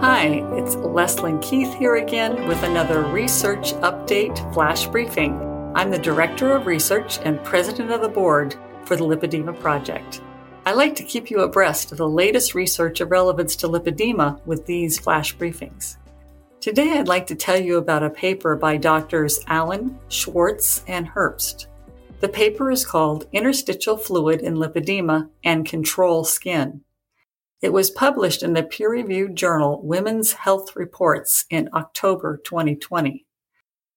Hi, it's Leslyn Keith here again with another research update flash briefing. I'm the Director of Research and President of the Board for the Lipedema Project. I like to keep you abreast of the latest research of relevance to lipedema with these flash briefings. Today, I'd like to tell you about a paper by doctors Allen, Schwartz, and Herbst. The paper is called Interstitial Fluid in Lipedema and Control Skin. It was published in the peer reviewed journal Women's Health Reports in October 2020.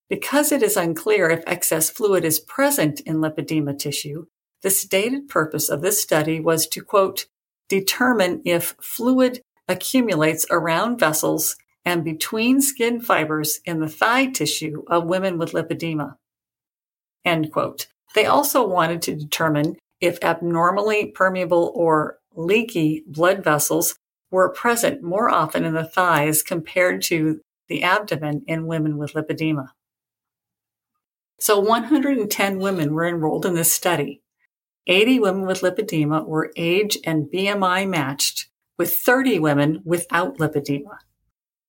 Because it is unclear if excess fluid is present in lipedema tissue, the stated purpose of this study was to quote, determine if fluid accumulates around vessels and between skin fibers in the thigh tissue of women with lipedema. End quote. They also wanted to determine if abnormally permeable or leaky blood vessels were present more often in the thighs compared to the abdomen in women with lipedema. So 110 women were enrolled in this study. 80 women with lipedema were age and BMI matched with 30 women without lipedema.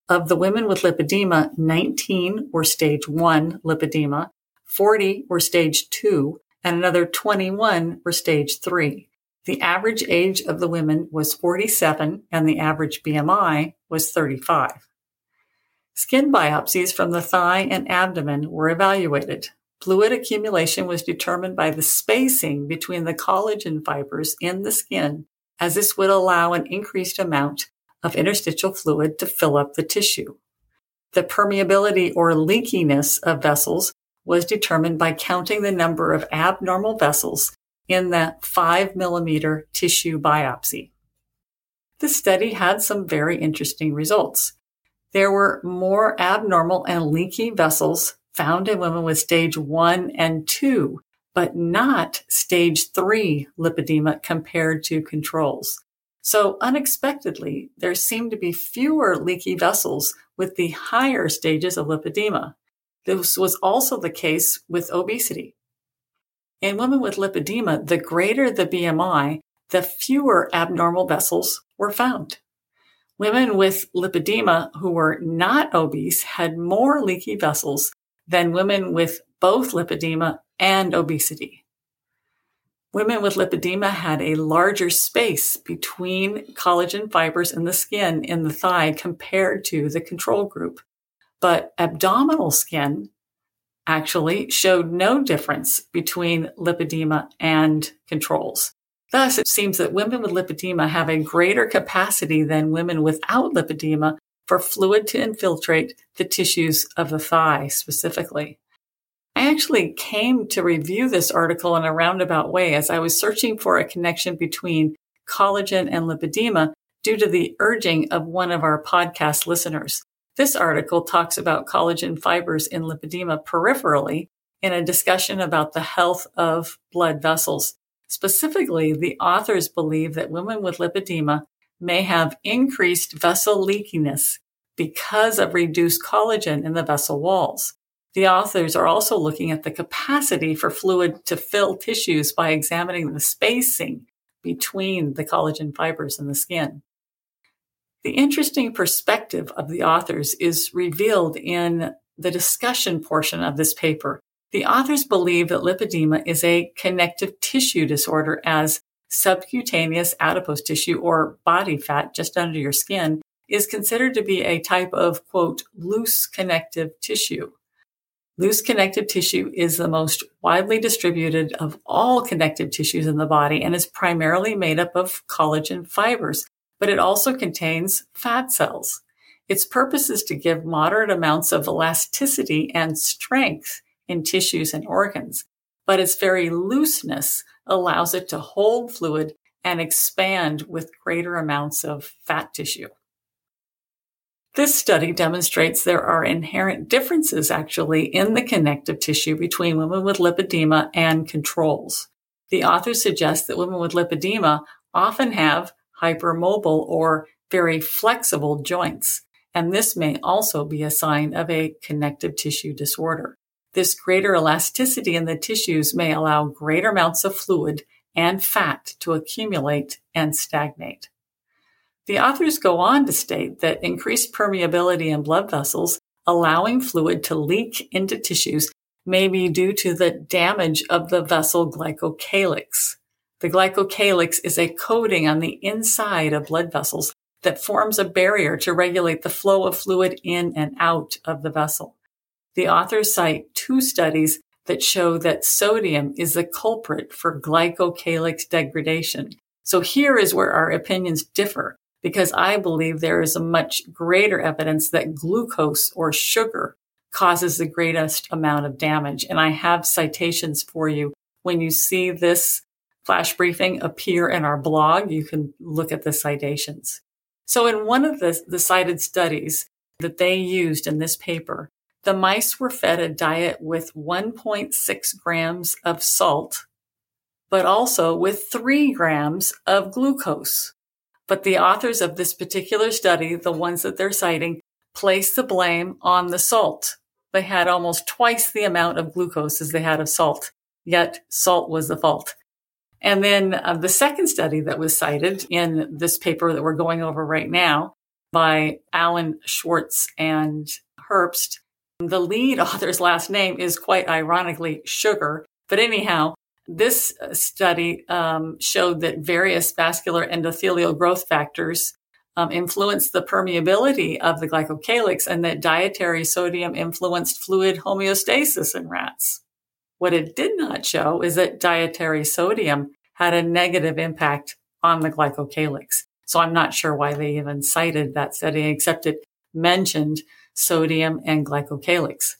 Of the women with lipedema, 19 were stage 1 lipedema, 40 were stage 2, and another 21 were stage 3. The average age of the women was 47 and the average BMI was 35. Skin biopsies from the thigh and abdomen were evaluated. Fluid accumulation was determined by the spacing between the collagen fibers in the skin, as this would allow an increased amount of interstitial fluid to fill up the tissue. The permeability or leakiness of vessels was determined by counting the number of abnormal vessels in that five millimeter tissue biopsy. The study had some very interesting results. There were more abnormal and leaky vessels found in women with stage one and two, but not stage three lipedema compared to controls. So unexpectedly, there seemed to be fewer leaky vessels with the higher stages of lipedema. This was also the case with obesity. In women with lipedema, the greater the BMI, the fewer abnormal vessels were found. Women with lipedema who were not obese had more leaky vessels than women with both lipedema and obesity. Women with lipedema had a larger space between collagen fibers in the skin in the thigh compared to the control group. But abdominal skin actually showed no difference between lipedema and controls. Thus, it seems that women with lipedema have a greater capacity than women without lipedema for fluid to infiltrate the tissues of the thigh specifically. I actually came to review this article in a roundabout way as I was searching for a connection between collagen and lipedema due to the urging of one of our podcast listeners. This article talks about collagen fibers in lipedema peripherally in a discussion about the health of blood vessels. Specifically, the authors believe that women with lipedema may have increased vessel leakiness because of reduced collagen in the vessel walls. The authors are also looking at the capacity for fluid to fill tissues by examining the spacing between the collagen fibers in the skin. The interesting perspective of the authors is revealed in the discussion portion of this paper. The authors believe that lipedema is a connective tissue disorder as subcutaneous adipose tissue or body fat just under your skin is considered to be a type of quote loose connective tissue. Loose connective tissue is the most widely distributed of all connective tissues in the body and is primarily made up of collagen fibers, but it also contains fat cells. Its purpose is to give moderate amounts of elasticity and strength in tissues and organs, but its very looseness allows it to hold fluid and expand with greater amounts of fat tissue. This study demonstrates there are inherent differences actually in the connective tissue between women with lipedema and controls. The authors suggest that women with lipedema often have hypermobile or very flexible joints. And this may also be a sign of a connective tissue disorder. This greater elasticity in the tissues may allow greater amounts of fluid and fat to accumulate and stagnate. The authors go on to state that increased permeability in blood vessels, allowing fluid to leak into tissues, may be due to the damage of the vessel glycocalyx. The glycocalyx is a coating on the inside of blood vessels that forms a barrier to regulate the flow of fluid in and out of the vessel. The authors cite two studies that show that sodium is the culprit for glycocalyx degradation. So here is where our opinions differ because I believe there is a much greater evidence that glucose or sugar causes the greatest amount of damage. And I have citations for you. When you see this flash briefing appear in our blog, you can look at the citations. So in one of the, the cited studies that they used in this paper, the mice were fed a diet with 1.6 grams of salt, but also with three grams of glucose. But the authors of this particular study, the ones that they're citing, placed the blame on the salt. They had almost twice the amount of glucose as they had of salt, yet salt was the fault. And then uh, the second study that was cited in this paper that we're going over right now by Allen Schwartz and Herbst, the lead author's last name is quite ironically Sugar. But anyhow, this uh, study um, showed that various vascular endothelial growth factors um, influence the permeability of the glycocalyx and that dietary sodium influenced fluid homeostasis in rats. What it did not show is that dietary sodium had a negative impact on the glycocalyx. So I'm not sure why they even cited that study, except it mentioned sodium and glycocalyx.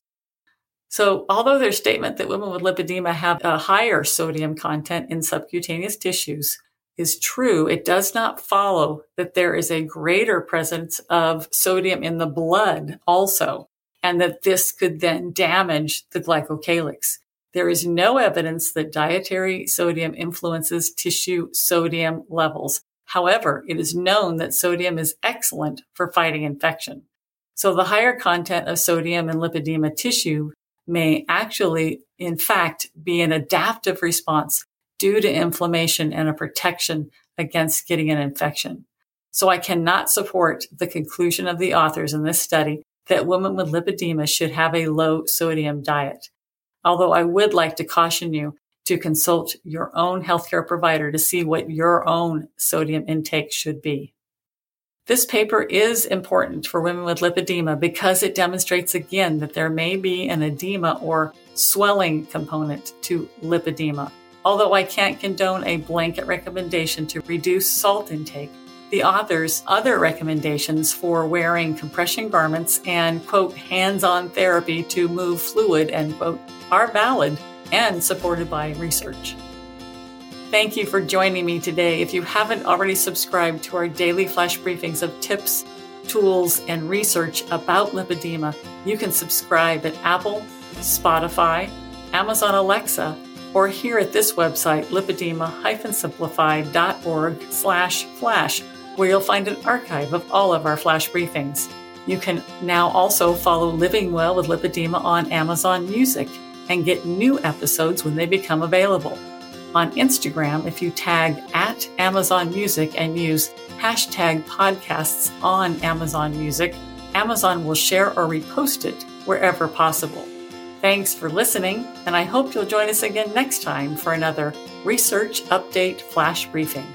So although their statement that women with lipedema have a higher sodium content in subcutaneous tissues is true, it does not follow that there is a greater presence of sodium in the blood also, and that this could then damage the glycocalyx. There is no evidence that dietary sodium influences tissue sodium levels. However, it is known that sodium is excellent for fighting infection. So the higher content of sodium in lipedema tissue may actually, in fact, be an adaptive response due to inflammation and a protection against getting an infection. So I cannot support the conclusion of the authors in this study that women with lipedema should have a low sodium diet although I would like to caution you to consult your own healthcare provider to see what your own sodium intake should be. This paper is important for women with lipedema because it demonstrates again that there may be an edema or swelling component to lipedema. Although I can't condone a blanket recommendation to reduce salt intake, the author's other recommendations for wearing compression garments and, quote, hands on therapy to move fluid, end quote, are valid and supported by research. Thank you for joining me today. If you haven't already subscribed to our daily flash briefings of tips, tools, and research about lipedema, you can subscribe at Apple, Spotify, Amazon Alexa, or here at this website, lipedema-simplified.org slash flash, where you'll find an archive of all of our flash briefings. You can now also follow Living Well with Lipedema on Amazon Music and get new episodes when they become available. On Instagram, if you tag at Amazon Music and use hashtag podcasts on Amazon Music, Amazon will share or repost it wherever possible. Thanks for listening, and I hope you'll join us again next time for another Research Update Flash Briefing.